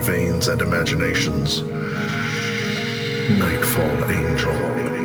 veins and imaginations. Nightfall Angel.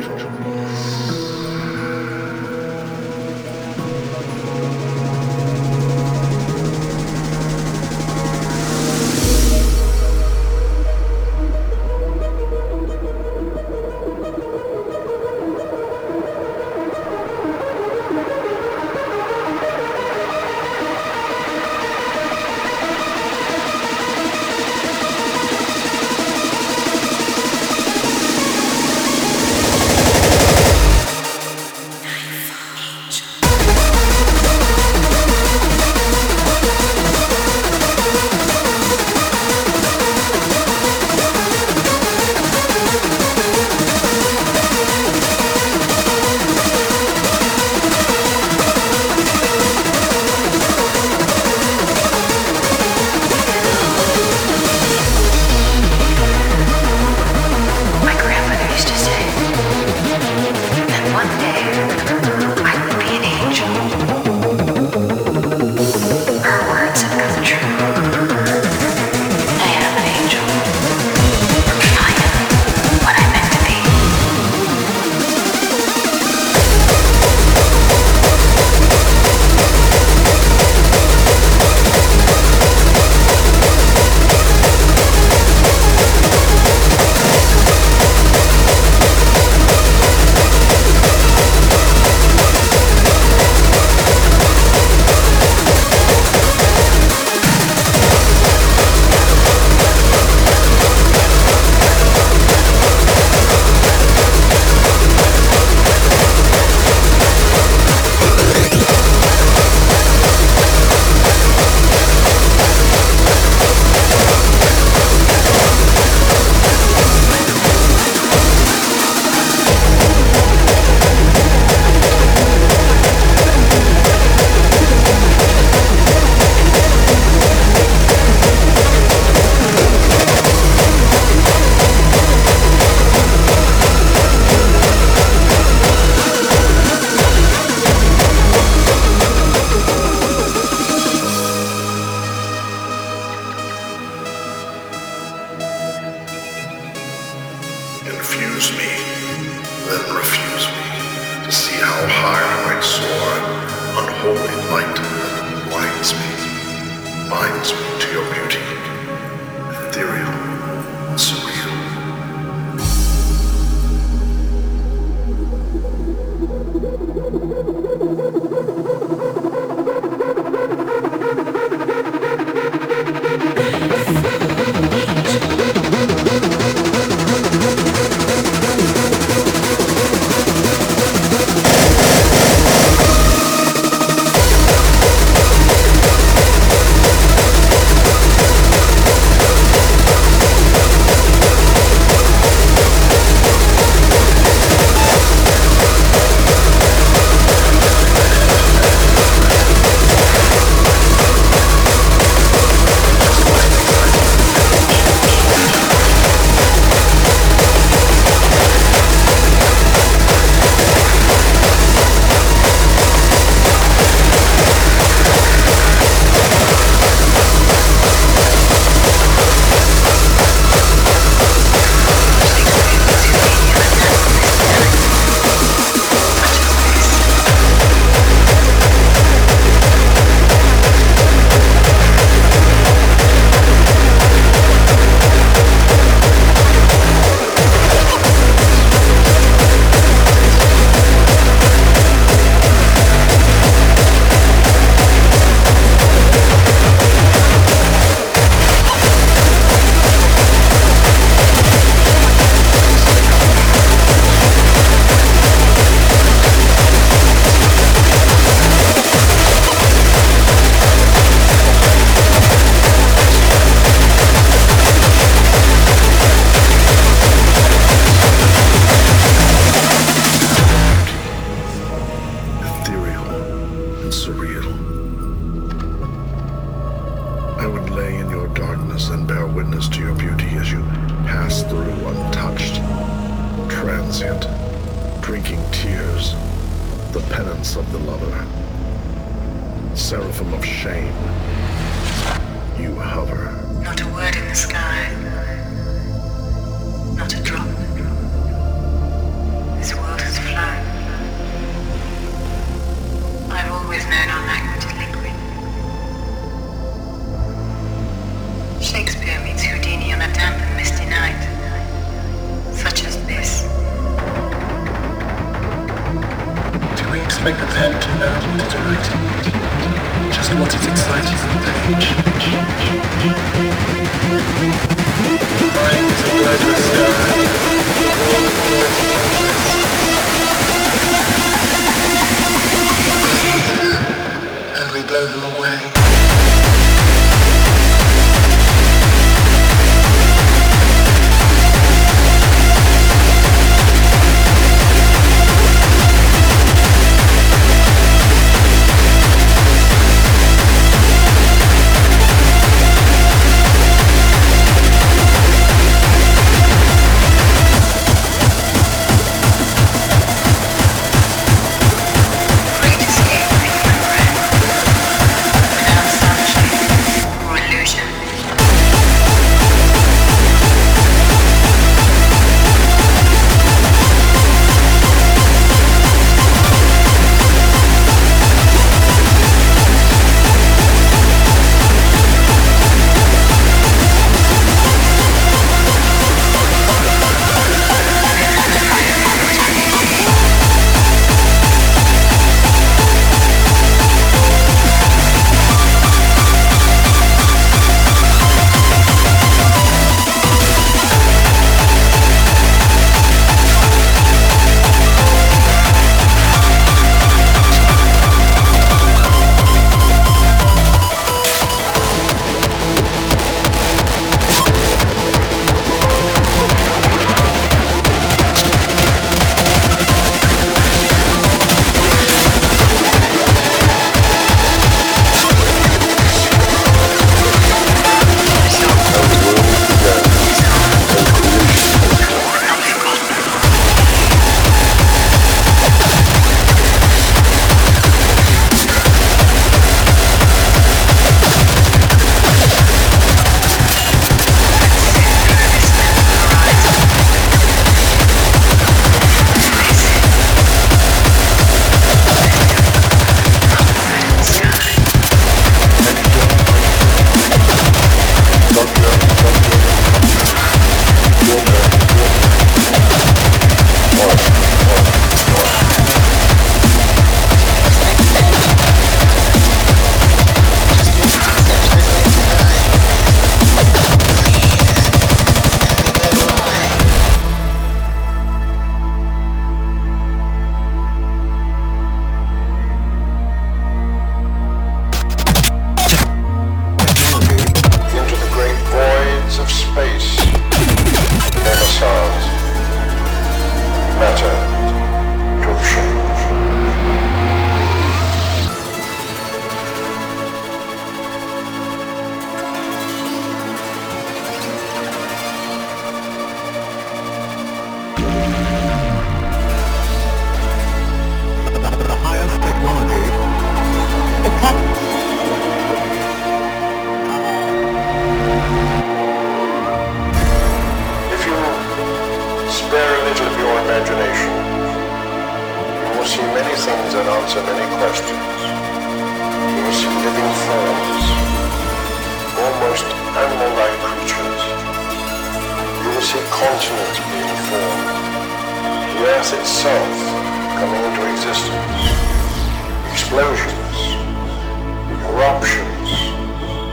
Imagination, you will see many things and answer many questions. You will see living forms, almost animal-like creatures. You will see continents being formed, the earth itself coming into existence, explosions, eruptions,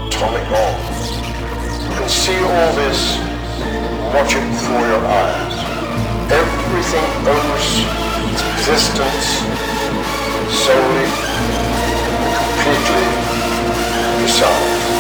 atomic bombs. You can see all this watch it before your eyes. Everything owes its existence solely and completely to sound.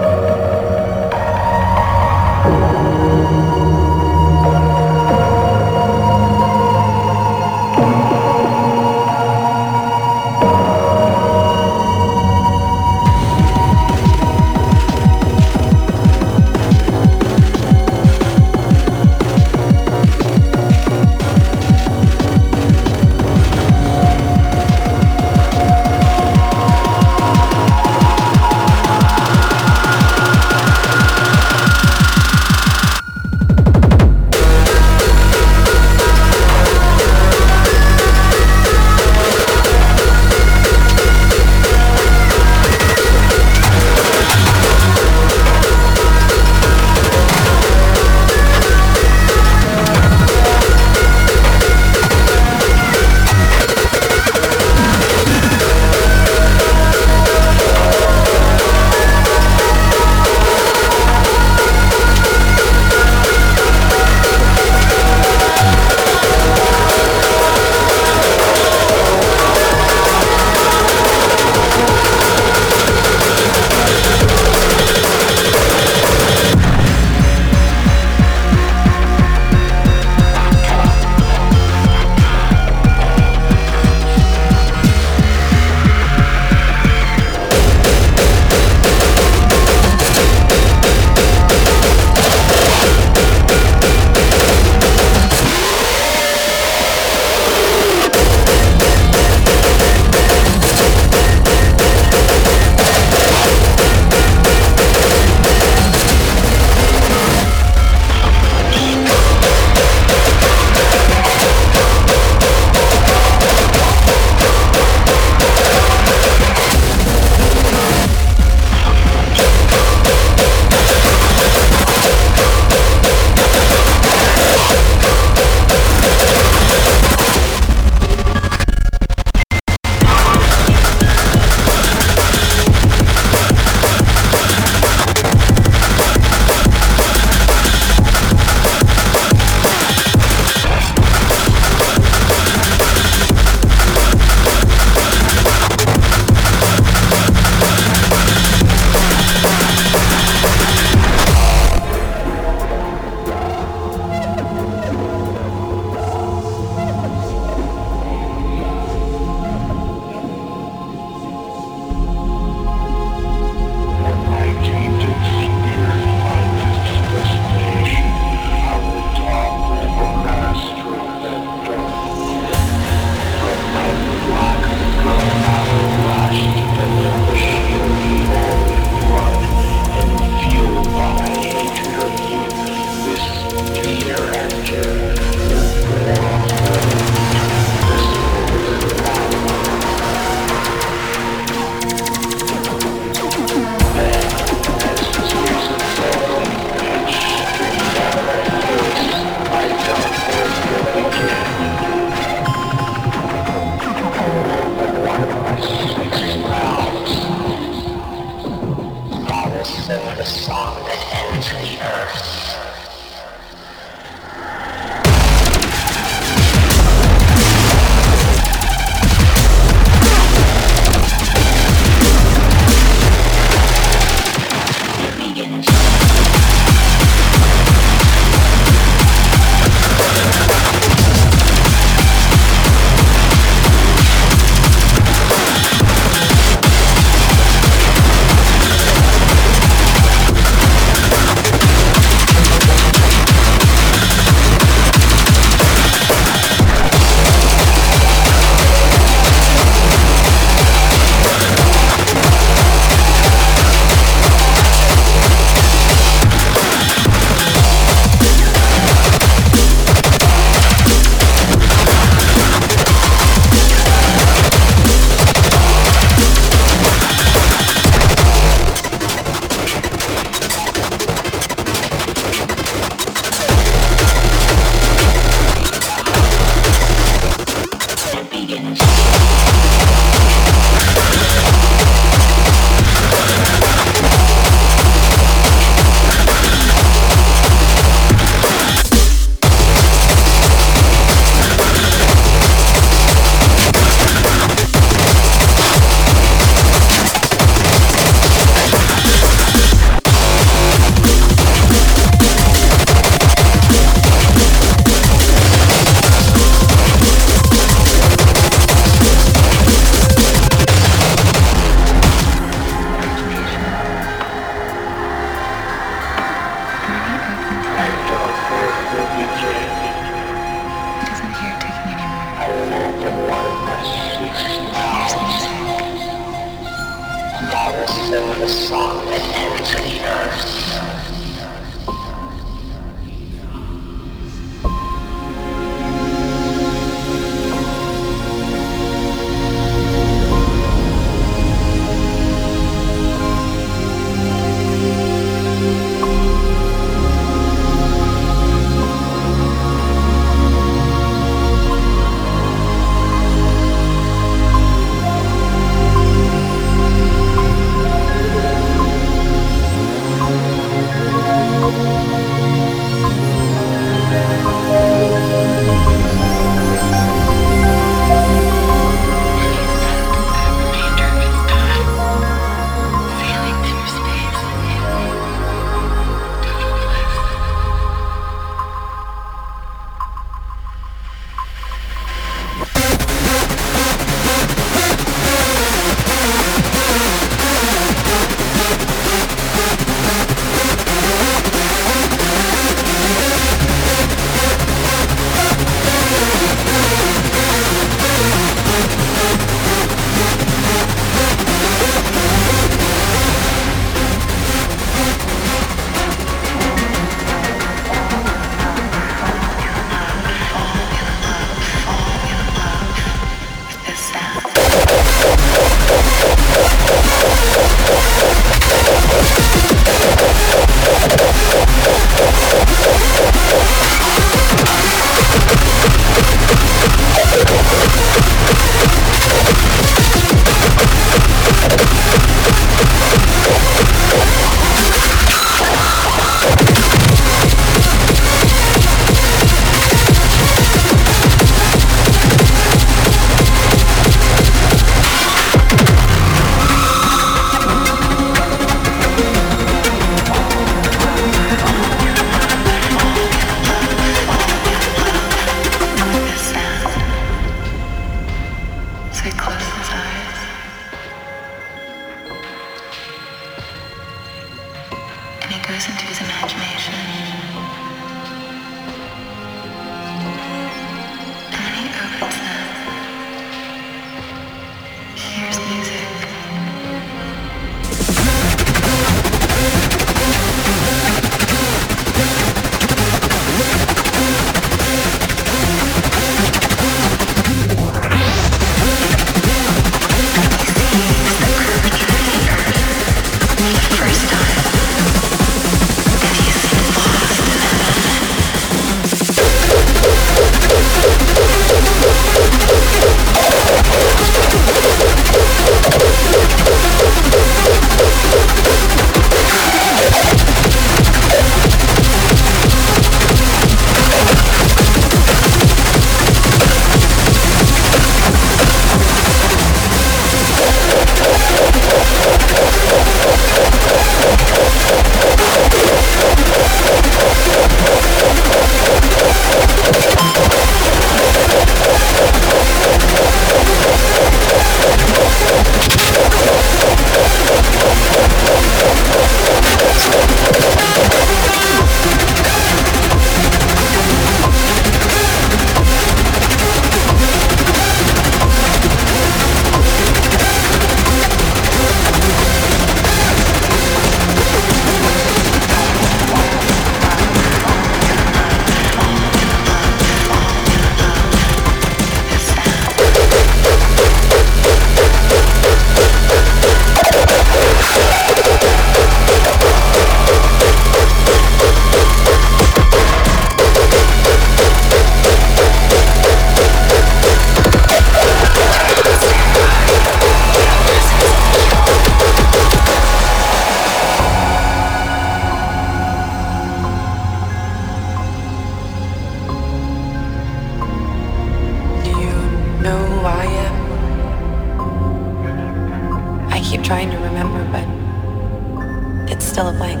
It's still a blank.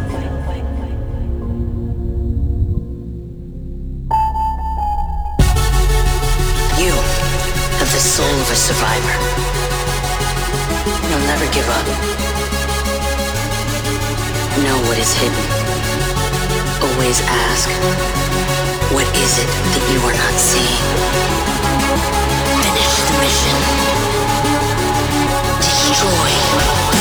You have the soul of a survivor. You'll never give up. Know what is hidden. Always ask, what is it that you are not seeing? Finish the mission. Destroy.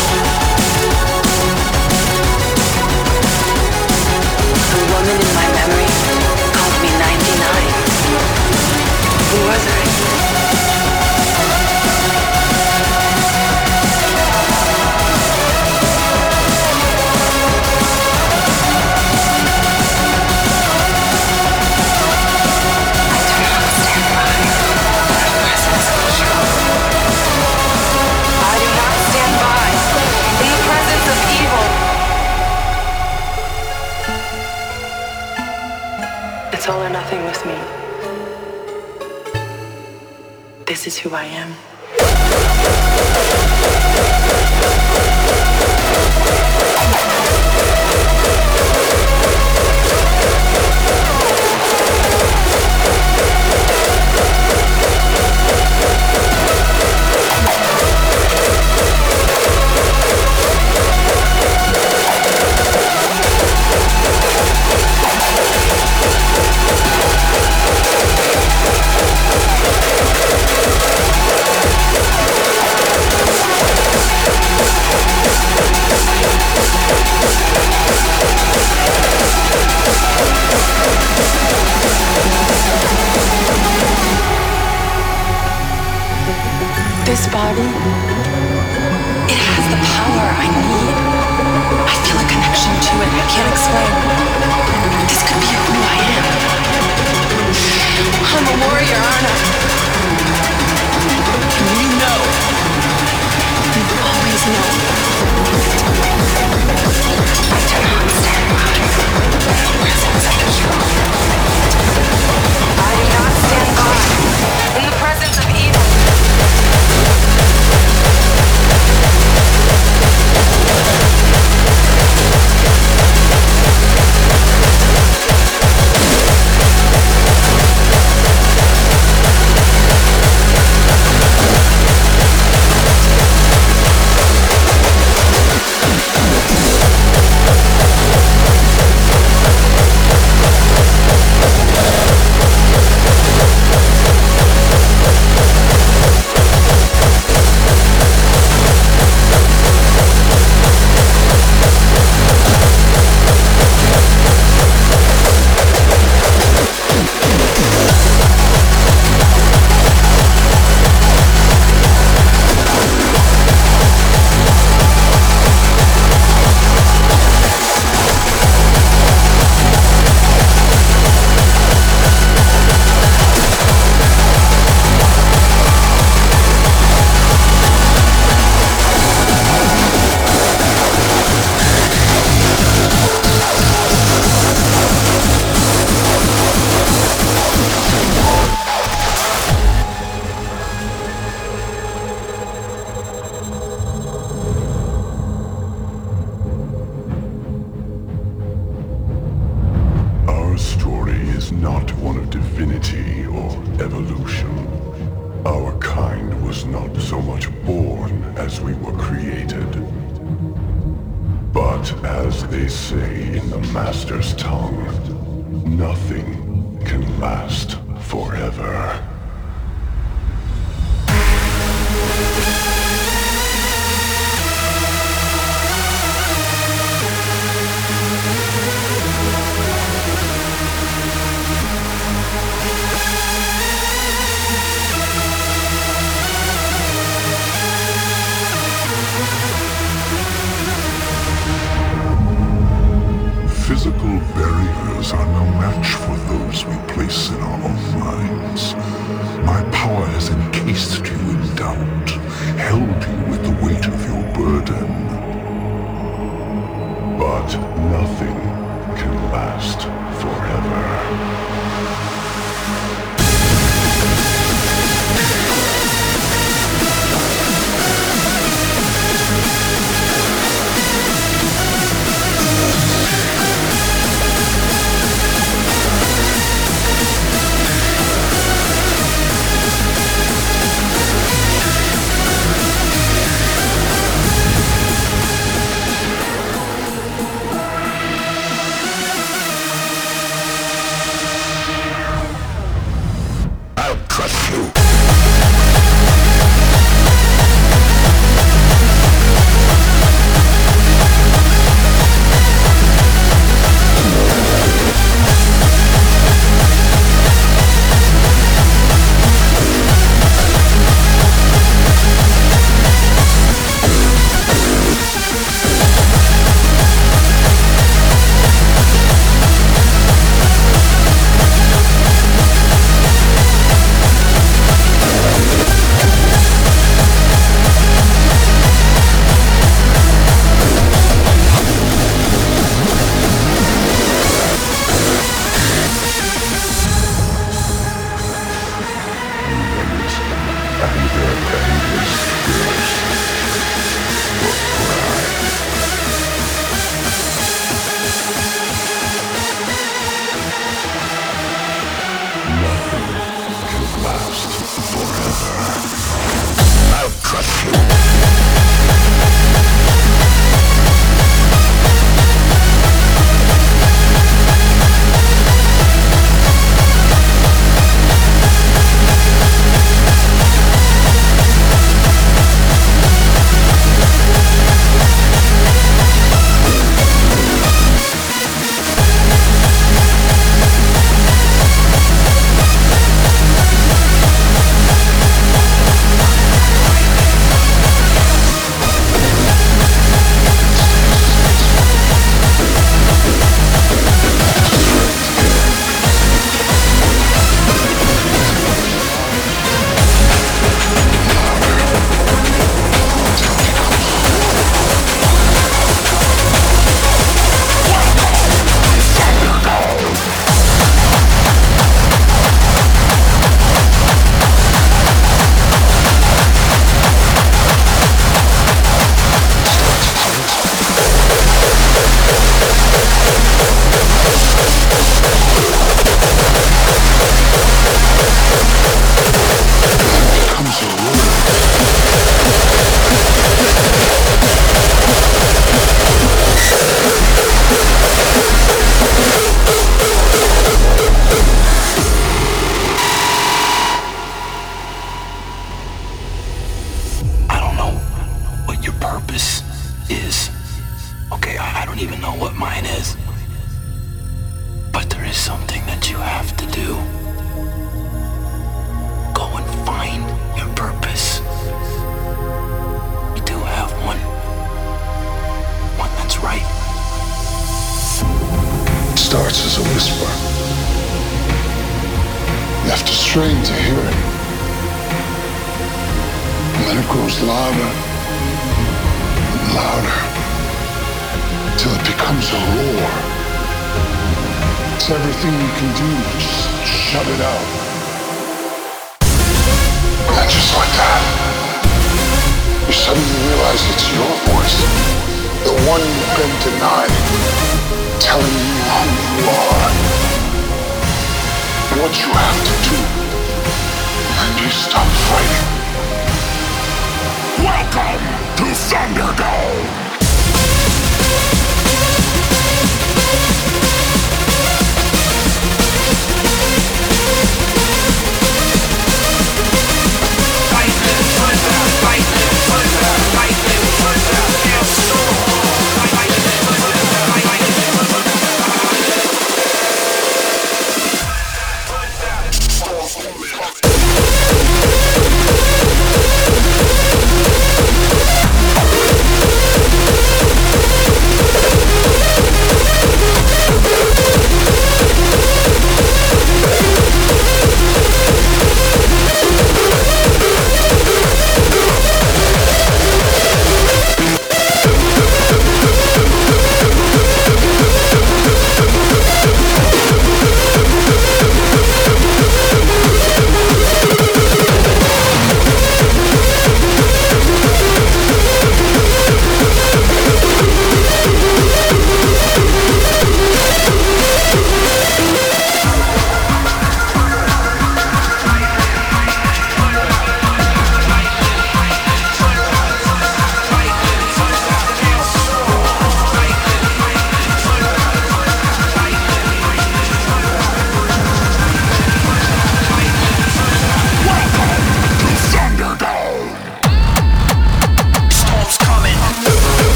woman in my memory called me 99. Who was I? all or nothing with me. This is who I am. This body, it has the power I need. I feel a connection to it I can't explain. This could be who I am. I'm a warrior, aren't I? And you know. You always know. I do not stand by presence of evil. Thunderdome!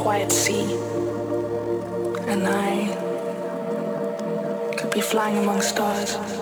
Quiet sea. And I could be flying among stars.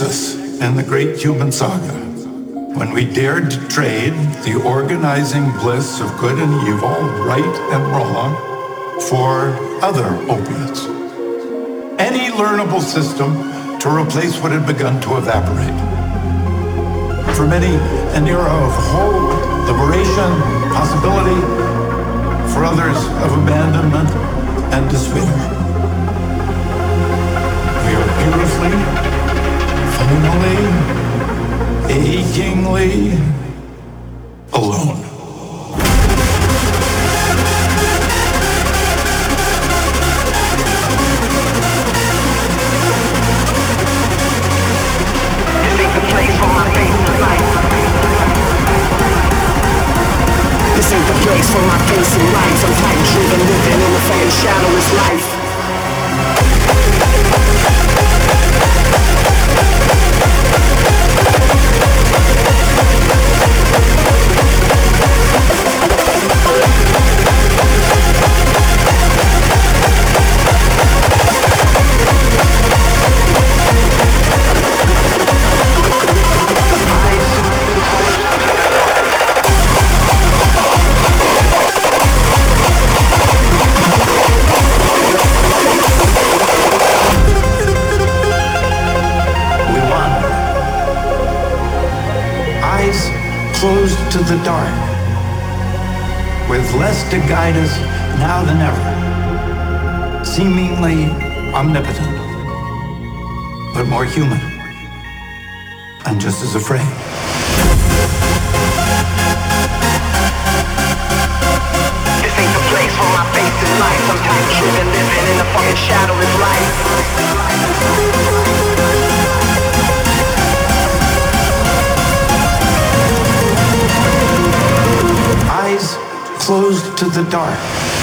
Nexus in the great human saga, when we dared to trade the organizing bliss of good and evil, right and wrong, for other opiates. Any learnable system to replace what had begun to evaporate. For many, an era of hope, liberation, possibility. For others, of abandonment and despair. We are beautifully lonely, achingly closed to the dark, with less to guide us now than ever, seemingly omnipotent, but more human, and just as afraid. This ain't the place for my face in life. Sometimes living, living in the fucking shadowless light. Closed to the dark.